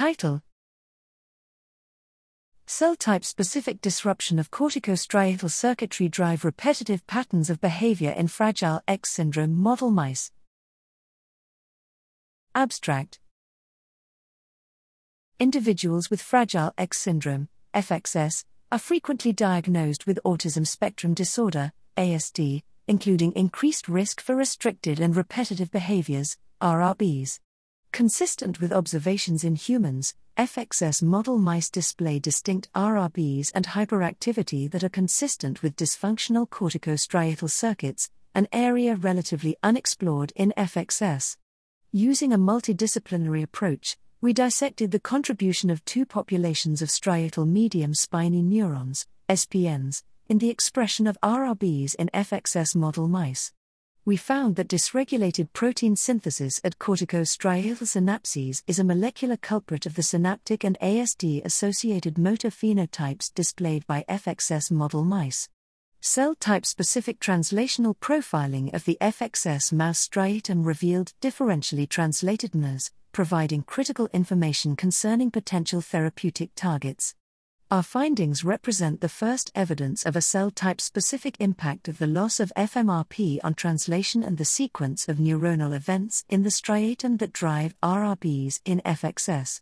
Title Cell type specific disruption of corticostriatal circuitry drive repetitive patterns of behavior in Fragile X syndrome model mice. Abstract Individuals with Fragile X syndrome, FXS, are frequently diagnosed with autism spectrum disorder, ASD, including increased risk for restricted and repetitive behaviors, RRBs. Consistent with observations in humans, FXS model mice display distinct RRBs and hyperactivity that are consistent with dysfunctional corticostriatal circuits, an area relatively unexplored in FXS. Using a multidisciplinary approach, we dissected the contribution of two populations of striatal medium spiny neurons, SPNs, in the expression of RRBs in FXS model mice we found that dysregulated protein synthesis at corticostriatal synapses is a molecular culprit of the synaptic and ASD associated motor phenotypes displayed by FXS model mice. Cell type specific translational profiling of the FXS mouse striatum revealed differentially translated mRNAs, providing critical information concerning potential therapeutic targets. Our findings represent the first evidence of a cell type specific impact of the loss of FMRP on translation and the sequence of neuronal events in the striatum that drive RRBs in FXS.